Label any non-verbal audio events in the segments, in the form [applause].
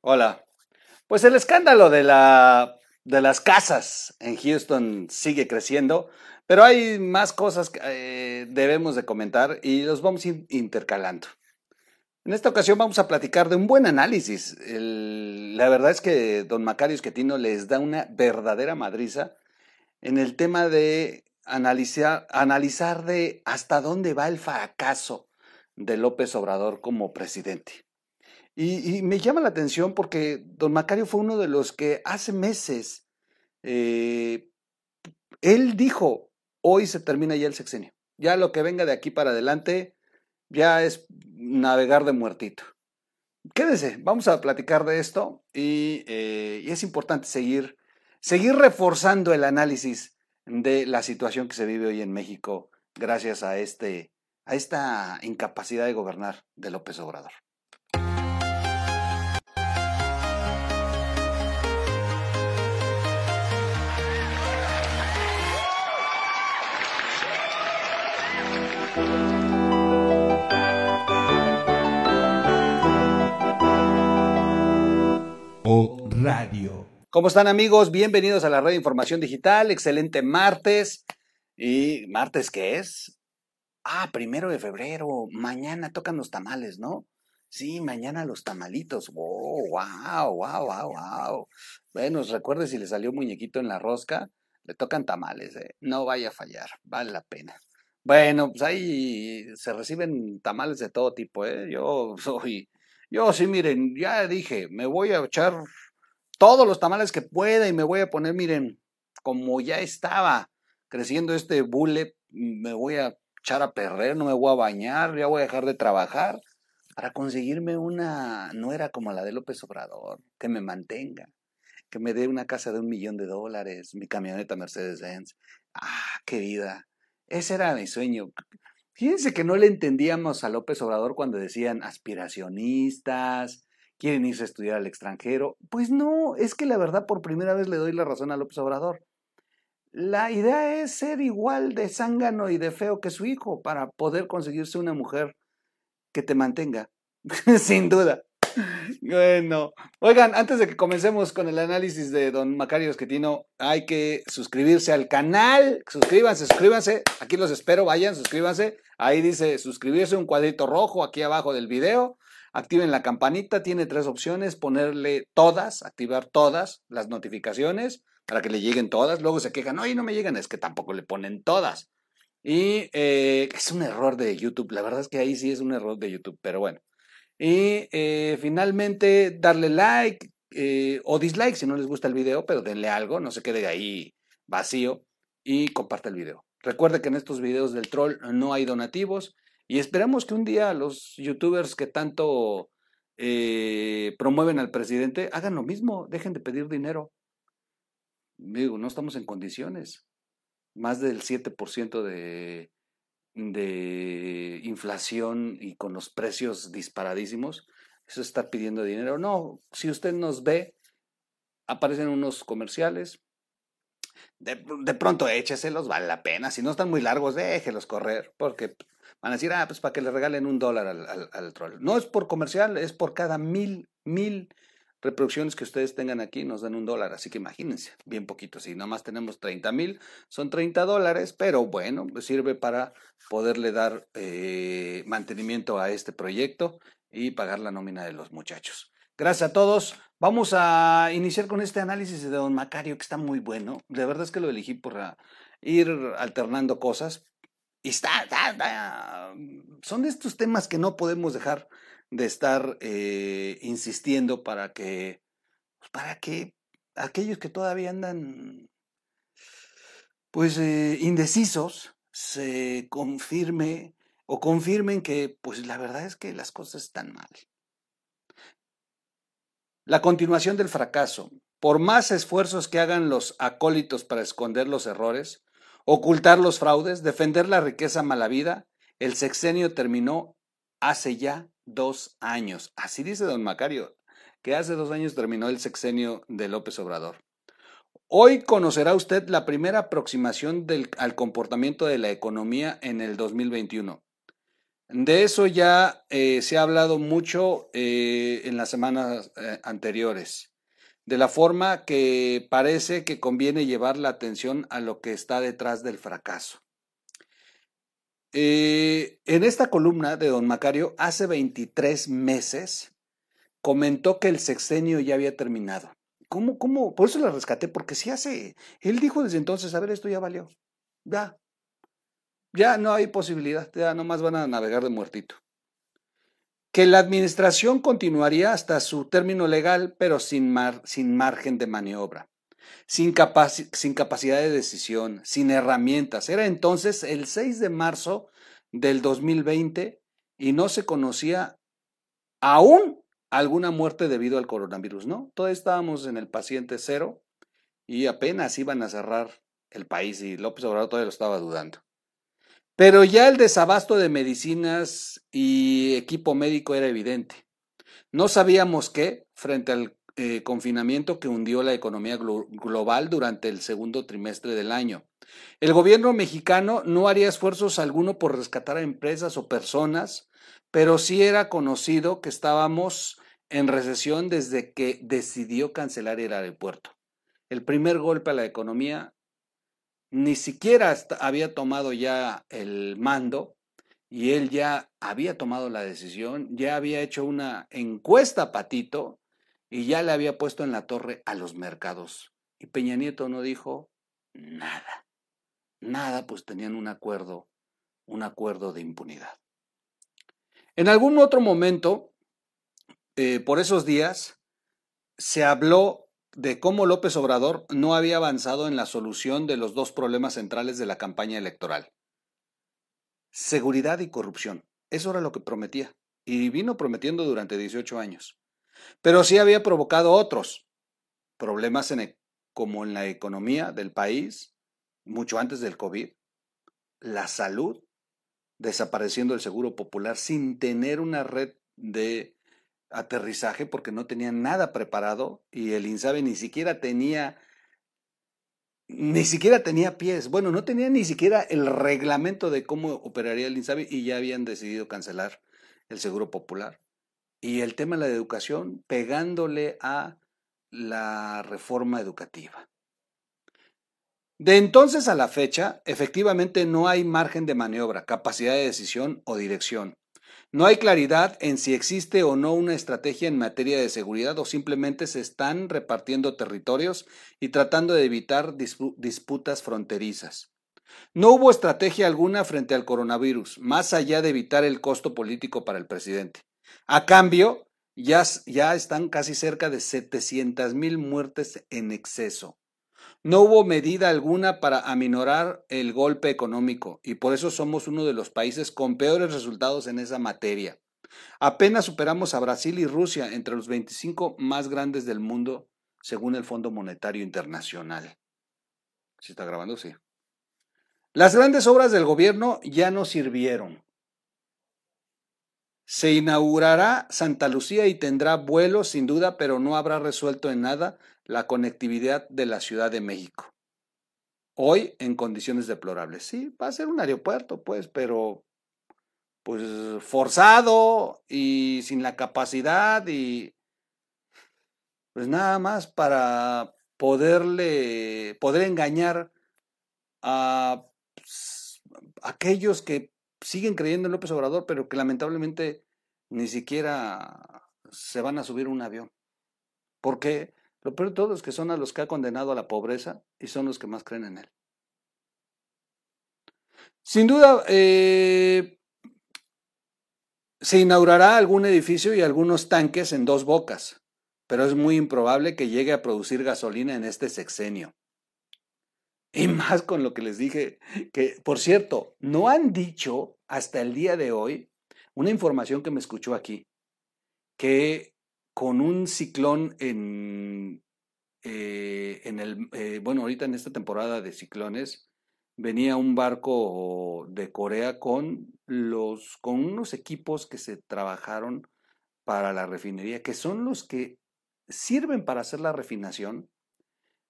Hola. Pues el escándalo de, la, de las casas en Houston sigue creciendo, pero hay más cosas que eh, debemos de comentar y los vamos intercalando. En esta ocasión vamos a platicar de un buen análisis. La verdad es que don Macario Esquetino les da una verdadera madriza en el tema de analizar, analizar de hasta dónde va el fracaso de López Obrador como presidente. Y, me llama la atención porque don Macario fue uno de los que hace meses, eh, él dijo, hoy se termina ya el sexenio. Ya lo que venga de aquí para adelante ya es navegar de muertito. Quédese, vamos a platicar de esto y, eh, y es importante seguir, seguir reforzando el análisis de la situación que se vive hoy en México gracias a, este, a esta incapacidad de gobernar de López Obrador. ¿Cómo están amigos? Bienvenidos a la red de información digital. Excelente martes. ¿Y martes qué es? Ah, primero de febrero. Mañana tocan los tamales, ¿no? Sí, mañana los tamalitos. Oh, wow, wow, wow, wow. Bueno, recuerde si le salió muñequito en la rosca, le tocan tamales, ¿eh? No vaya a fallar, vale la pena. Bueno, pues ahí se reciben tamales de todo tipo, ¿eh? Yo soy, yo sí, miren, ya dije, me voy a echar todos los tamales que pueda y me voy a poner, miren, como ya estaba creciendo este bule, me voy a echar a perder, no me voy a bañar, ya voy a dejar de trabajar para conseguirme una nuera como la de López Obrador, que me mantenga, que me dé una casa de un millón de dólares, mi camioneta Mercedes-Benz. Ah, qué vida. Ese era mi sueño. Fíjense que no le entendíamos a López Obrador cuando decían aspiracionistas, quieren irse a estudiar al extranjero. Pues no, es que la verdad por primera vez le doy la razón a López Obrador. La idea es ser igual de zángano y de feo que su hijo para poder conseguirse una mujer que te mantenga, [laughs] sin duda. Bueno, oigan, antes de que comencemos con el análisis de don Macario Esquetino, hay que suscribirse al canal. Suscríbanse, suscríbanse. Aquí los espero, vayan, suscríbanse. Ahí dice suscribirse, un cuadrito rojo aquí abajo del video. Activen la campanita, tiene tres opciones, ponerle todas, activar todas las notificaciones para que le lleguen todas. Luego se quejan, oye, no me llegan, es que tampoco le ponen todas. Y eh, es un error de YouTube, la verdad es que ahí sí es un error de YouTube, pero bueno. Y eh, finalmente darle like eh, o dislike si no les gusta el video, pero denle algo, no se quede ahí vacío y comparte el video. Recuerde que en estos videos del troll no hay donativos y esperamos que un día los youtubers que tanto eh, promueven al presidente hagan lo mismo, dejen de pedir dinero. Digo, no estamos en condiciones. Más del 7% de, de inflación y con los precios disparadísimos, eso está pidiendo dinero. No, si usted nos ve, aparecen unos comerciales, de, de pronto écheselos, vale la pena. Si no están muy largos, déjelos correr, porque van a decir, ah, pues para que le regalen un dólar al, troll. No es por comercial, es por cada mil, mil reproducciones que ustedes tengan aquí nos dan un dólar, así que imagínense, bien poquito, si nomás tenemos 30 mil, son 30 dólares, pero bueno, sirve para poderle dar eh, mantenimiento a este proyecto y pagar la nómina de los muchachos. Gracias a todos. Vamos a iniciar con este análisis de don Macario, que está muy bueno. De verdad es que lo elegí por ir alternando cosas. Y está, está, está, son de estos temas que no podemos dejar de estar eh, insistiendo para que, pues, para que aquellos que todavía andan, pues, eh, indecisos, se confirme o confirmen que, pues, la verdad es que las cosas están mal. La continuación del fracaso. Por más esfuerzos que hagan los acólitos para esconder los errores, ocultar los fraudes, defender la riqueza malavida, el sexenio terminó hace ya dos años. Así dice don Macario, que hace dos años terminó el sexenio de López Obrador. Hoy conocerá usted la primera aproximación al comportamiento de la economía en el 2021. De eso ya eh, se ha hablado mucho eh, en las semanas eh, anteriores, de la forma que parece que conviene llevar la atención a lo que está detrás del fracaso. en esta columna de don Macario, hace 23 meses, comentó que el sexenio ya había terminado. ¿Cómo, cómo? Por eso la rescaté, porque si hace, él dijo desde entonces, a ver, esto ya valió, ya, ya no hay posibilidad, ya nomás van a navegar de muertito. Que la administración continuaría hasta su término legal, pero sin, sin margen de maniobra, sin, sin capacidad de decisión, sin herramientas. Era entonces el 6 de marzo del 2020 y no se conocía aún alguna muerte debido al coronavirus, ¿no? Todos estábamos en el paciente cero y apenas iban a cerrar el país y López Obrador todavía lo estaba dudando. Pero ya el desabasto de medicinas y equipo médico era evidente. No sabíamos qué, frente al eh, confinamiento que hundió la economía global durante el segundo trimestre del año. El gobierno mexicano no haría esfuerzos alguno por rescatar a empresas o personas, pero sí era conocido que estábamos en recesión desde que decidió cancelar el aeropuerto. El primer golpe a la economía ni siquiera había tomado ya el mando y él ya había tomado la decisión, ya había hecho una encuesta Patito y ya le había puesto en la torre a los mercados. Y Peña Nieto no dijo nada, nada, pues tenían un acuerdo, un acuerdo de impunidad. En algún otro momento, eh, por esos días, se habló de cómo López Obrador no había avanzado en la solución de los dos problemas centrales de la campaña electoral. Seguridad y corrupción. Eso era lo que prometía. Y vino prometiendo durante 18 años. Pero sí había provocado otros problemas en e, como en la economía del país, mucho antes del COVID, la salud, desapareciendo el seguro popular sin tener una red de aterrizaje porque no tenía nada preparado y el INSABE ni siquiera tenía ni siquiera tenía pies. Bueno, no tenía ni siquiera el reglamento de cómo operaría el INSABE y ya habían decidido cancelar el Seguro Popular. Y el tema de la educación pegándole a la reforma educativa. De entonces a la fecha, efectivamente no hay margen de maniobra, capacidad de decisión o dirección. No hay claridad en si existe o no una estrategia en materia de seguridad o simplemente se están repartiendo territorios y tratando de evitar disputas fronterizas. No hubo estrategia alguna frente al coronavirus, más allá de evitar el costo político para el presidente. A cambio, ya, ya están casi cerca de 700 mil muertes en exceso. No hubo medida alguna para aminorar el golpe económico y por eso somos uno de los países con peores resultados en esa materia. Apenas superamos a Brasil y Rusia entre los 25 más grandes del mundo, según el Fondo Monetario Internacional. ¿Sí está grabando? Sí. Las grandes obras del gobierno ya no sirvieron. Se inaugurará Santa Lucía y tendrá vuelos sin duda, pero no habrá resuelto en nada la conectividad de la Ciudad de México. Hoy en condiciones deplorables. Sí, va a ser un aeropuerto, pues, pero pues forzado y sin la capacidad y pues nada más para poderle poder engañar a pues, aquellos que siguen creyendo en López Obrador, pero que lamentablemente ni siquiera se van a subir un avión. ¿Por qué? Lo peor de todo es que son a los que ha condenado a la pobreza y son los que más creen en él. Sin duda, eh, se inaugurará algún edificio y algunos tanques en dos bocas, pero es muy improbable que llegue a producir gasolina en este sexenio. Y más con lo que les dije, que por cierto, no han dicho hasta el día de hoy una información que me escuchó aquí, que con un ciclón en, eh, en el, eh, bueno, ahorita en esta temporada de ciclones, venía un barco de Corea con los, con unos equipos que se trabajaron para la refinería, que son los que sirven para hacer la refinación.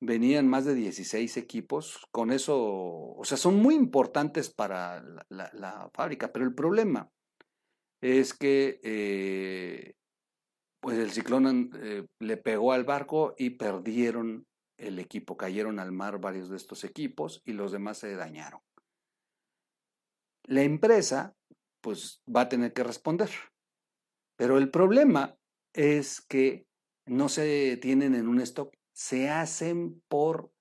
Venían más de 16 equipos, con eso, o sea, son muy importantes para la fábrica, pero el problema es que eh, pues el ciclón eh, le pegó al barco y perdieron el equipo, cayeron al mar varios de estos equipos y los demás se dañaron. La empresa pues va a tener que responder, pero el problema es que no se tienen en un stock, se hacen por,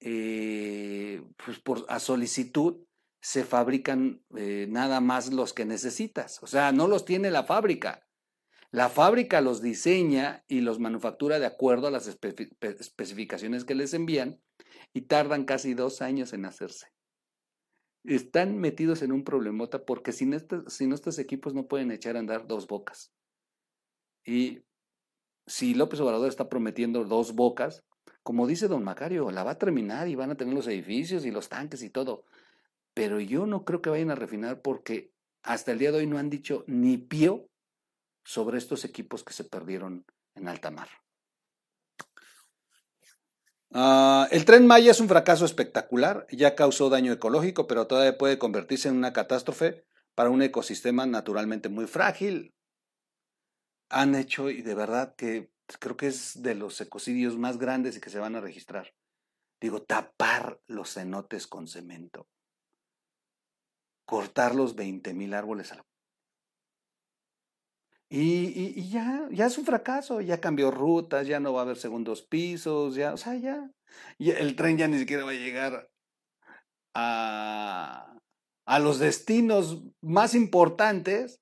eh, pues por a solicitud, se fabrican eh, nada más los que necesitas, o sea, no los tiene la fábrica, la fábrica los diseña y los manufactura de acuerdo a las especificaciones que les envían y tardan casi dos años en hacerse. Están metidos en un problemota porque sin, estos equipos no pueden echar a andar dos bocas. Y si López Obrador está prometiendo dos bocas, como dice don Macario, la va a terminar y van a tener los edificios y los tanques y todo. Pero yo no creo que vayan a refinar porque hasta el día de hoy no han dicho ni pío sobre estos equipos que se perdieron en alta mar. Ah, el tren Maya es un fracaso espectacular, ya causó daño ecológico, pero todavía puede convertirse en una catástrofe para un ecosistema naturalmente muy frágil. Han hecho, y de verdad que creo que es de los ecocidios más grandes y que se van a registrar. Digo, tapar los cenotes con cemento. Cortar los 20 mil árboles a la y, ya, ya es un fracaso, ya cambió rutas, ya no va a haber segundos pisos, ya, o sea, ya. Y el tren ya ni siquiera va a llegar a, a los destinos más importantes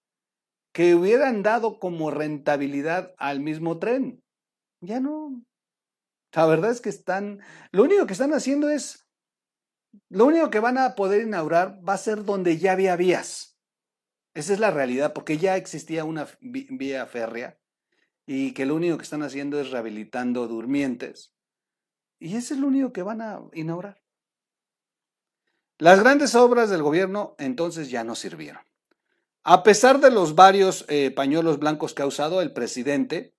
que hubieran dado como rentabilidad al mismo tren. Ya no. La verdad es que están, lo único que están haciendo es, lo único que van a poder inaugurar va a ser donde ya había vías. Esa es la realidad, porque ya existía una vía férrea y que lo único que están haciendo es rehabilitando durmientes. Y ese es lo único que van a inaugurar. Las grandes obras del gobierno entonces ya no sirvieron. A pesar de los varios eh, pañuelos blancos que ha usado el presidente,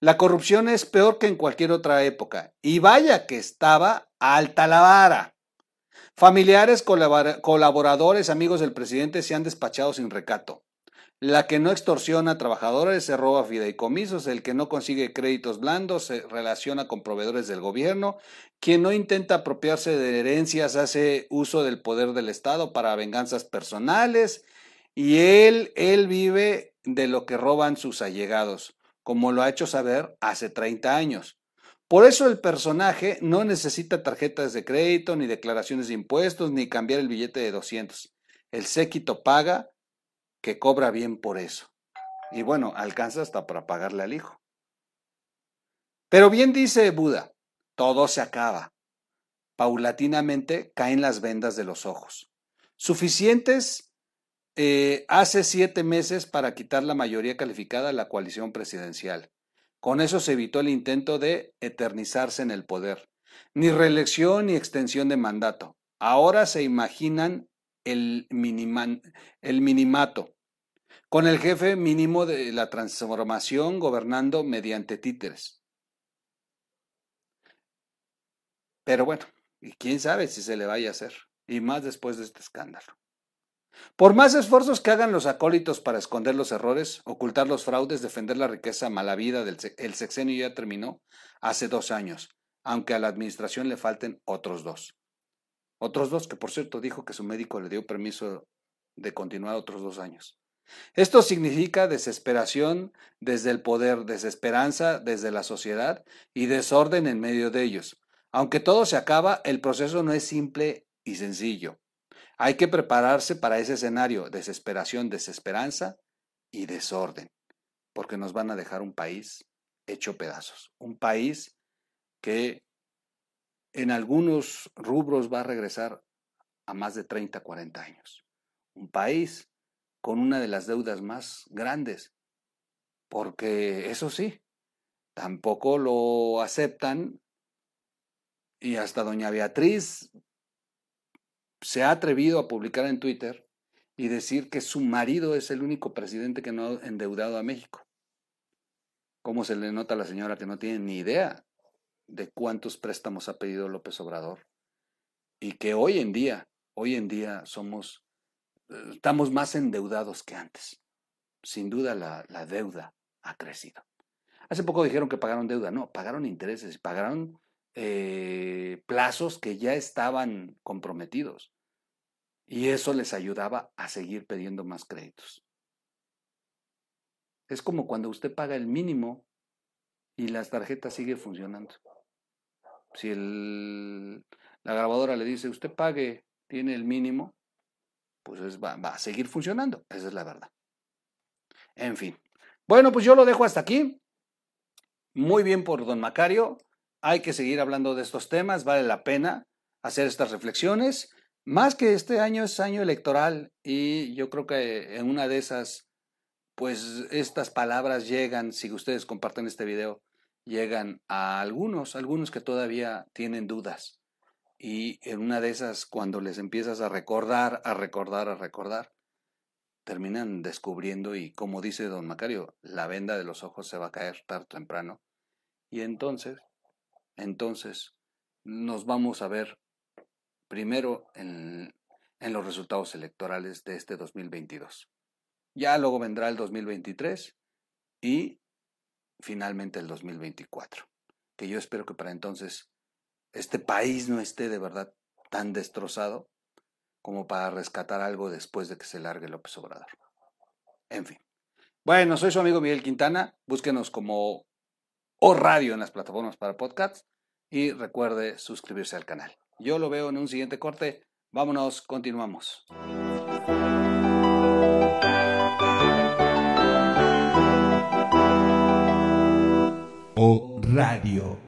la corrupción es peor que en cualquier otra época. Y vaya que estaba alta la vara. Familiares, colaboradores, amigos del presidente se han despachado sin recato. La que no extorsiona a trabajadores se roba fideicomisos, el que no consigue créditos blandos se relaciona con proveedores del gobierno, quien no intenta apropiarse de herencias hace uso del poder del Estado para venganzas personales y él, él vive de lo que roban sus allegados, como lo ha hecho saber hace 30 años. Por eso el personaje no necesita tarjetas de crédito, ni declaraciones de impuestos, ni cambiar el billete de 200. El séquito paga, que cobra bien por eso. Y bueno, alcanza hasta para pagarle al hijo. Pero bien dice Buda, todo se acaba. Paulatinamente caen las vendas de los ojos. Suficientes eh, hace siete meses para quitar la mayoría calificada a la coalición presidencial. Con eso se evitó el intento de eternizarse en el poder. Ni reelección ni extensión de mandato. Ahora se imaginan el, el minimato, con el jefe mínimo de la transformación gobernando mediante títeres. Pero bueno, y quién sabe si se le vaya a hacer, y más después de este escándalo. Por más esfuerzos que hagan los acólitos para esconder los errores, ocultar los fraudes, defender la riqueza mala vida del el sexenio ya terminó hace dos años, aunque a la administración le falten otros dos. Otros dos que, por cierto, dijo que su médico le dio permiso de continuar otros dos años. Esto significa desesperación desde el poder, desesperanza desde la sociedad y desorden en medio de ellos. Aunque todo se acaba, el proceso no es simple y sencillo. Hay que prepararse para ese escenario, desesperación, desesperanza y desorden, porque nos van a dejar un país hecho pedazos, un país que en algunos rubros va a regresar a más de 30, 40 años. Un país con una de las deudas más grandes, porque eso sí, tampoco lo aceptan y hasta doña Beatriz se ha atrevido a publicar en Twitter y decir que su marido es el único presidente que no ha endeudado a México. ¿Cómo se le nota a la señora que no tiene ni idea de cuántos préstamos ha pedido López Obrador? Y que hoy en día, hoy en día somos, eh, estamos más endeudados que antes. sin duda la, la deuda ha crecido. Hace poco dijeron que pagaron deuda, no, pagaron intereses, pagaron eh, plazos que ya estaban comprometidos. Y eso les ayudaba a seguir pidiendo más créditos. Es como cuando usted paga el mínimo y las tarjetas sigue funcionando. Si el, la grabadora le dice, usted pague, tiene el mínimo, pues va, va a seguir funcionando. Esa es la verdad. En fin. Bueno, pues yo lo dejo hasta aquí. Muy bien por don Macario. Hay que seguir hablando de estos temas. Vale la pena hacer estas reflexiones. Más que este año es año electoral y yo creo que en una de esas, pues estas palabras llegan, si ustedes comparten este video, llegan a algunos, algunos que todavía tienen dudas. Y en una de esas, cuando les empiezas a recordar, a recordar, a recordar, terminan descubriendo y como dice don Macario, la venda de los ojos se va a caer tarde o temprano. Y entonces, entonces nos vamos a ver primero en, los resultados electorales de este 2022. Ya luego vendrá el 2023 y finalmente el 2024. Que yo espero que para entonces este país no esté de verdad tan destrozado como para rescatar algo después de que se largue López Obrador. En fin. Bueno, soy su amigo Miguel Quintana. Búsquenos como O Radio en las plataformas para podcasts y recuerde suscribirse al canal. Yo lo veo en un siguiente corte. Vámonos, continuamos. O Radio.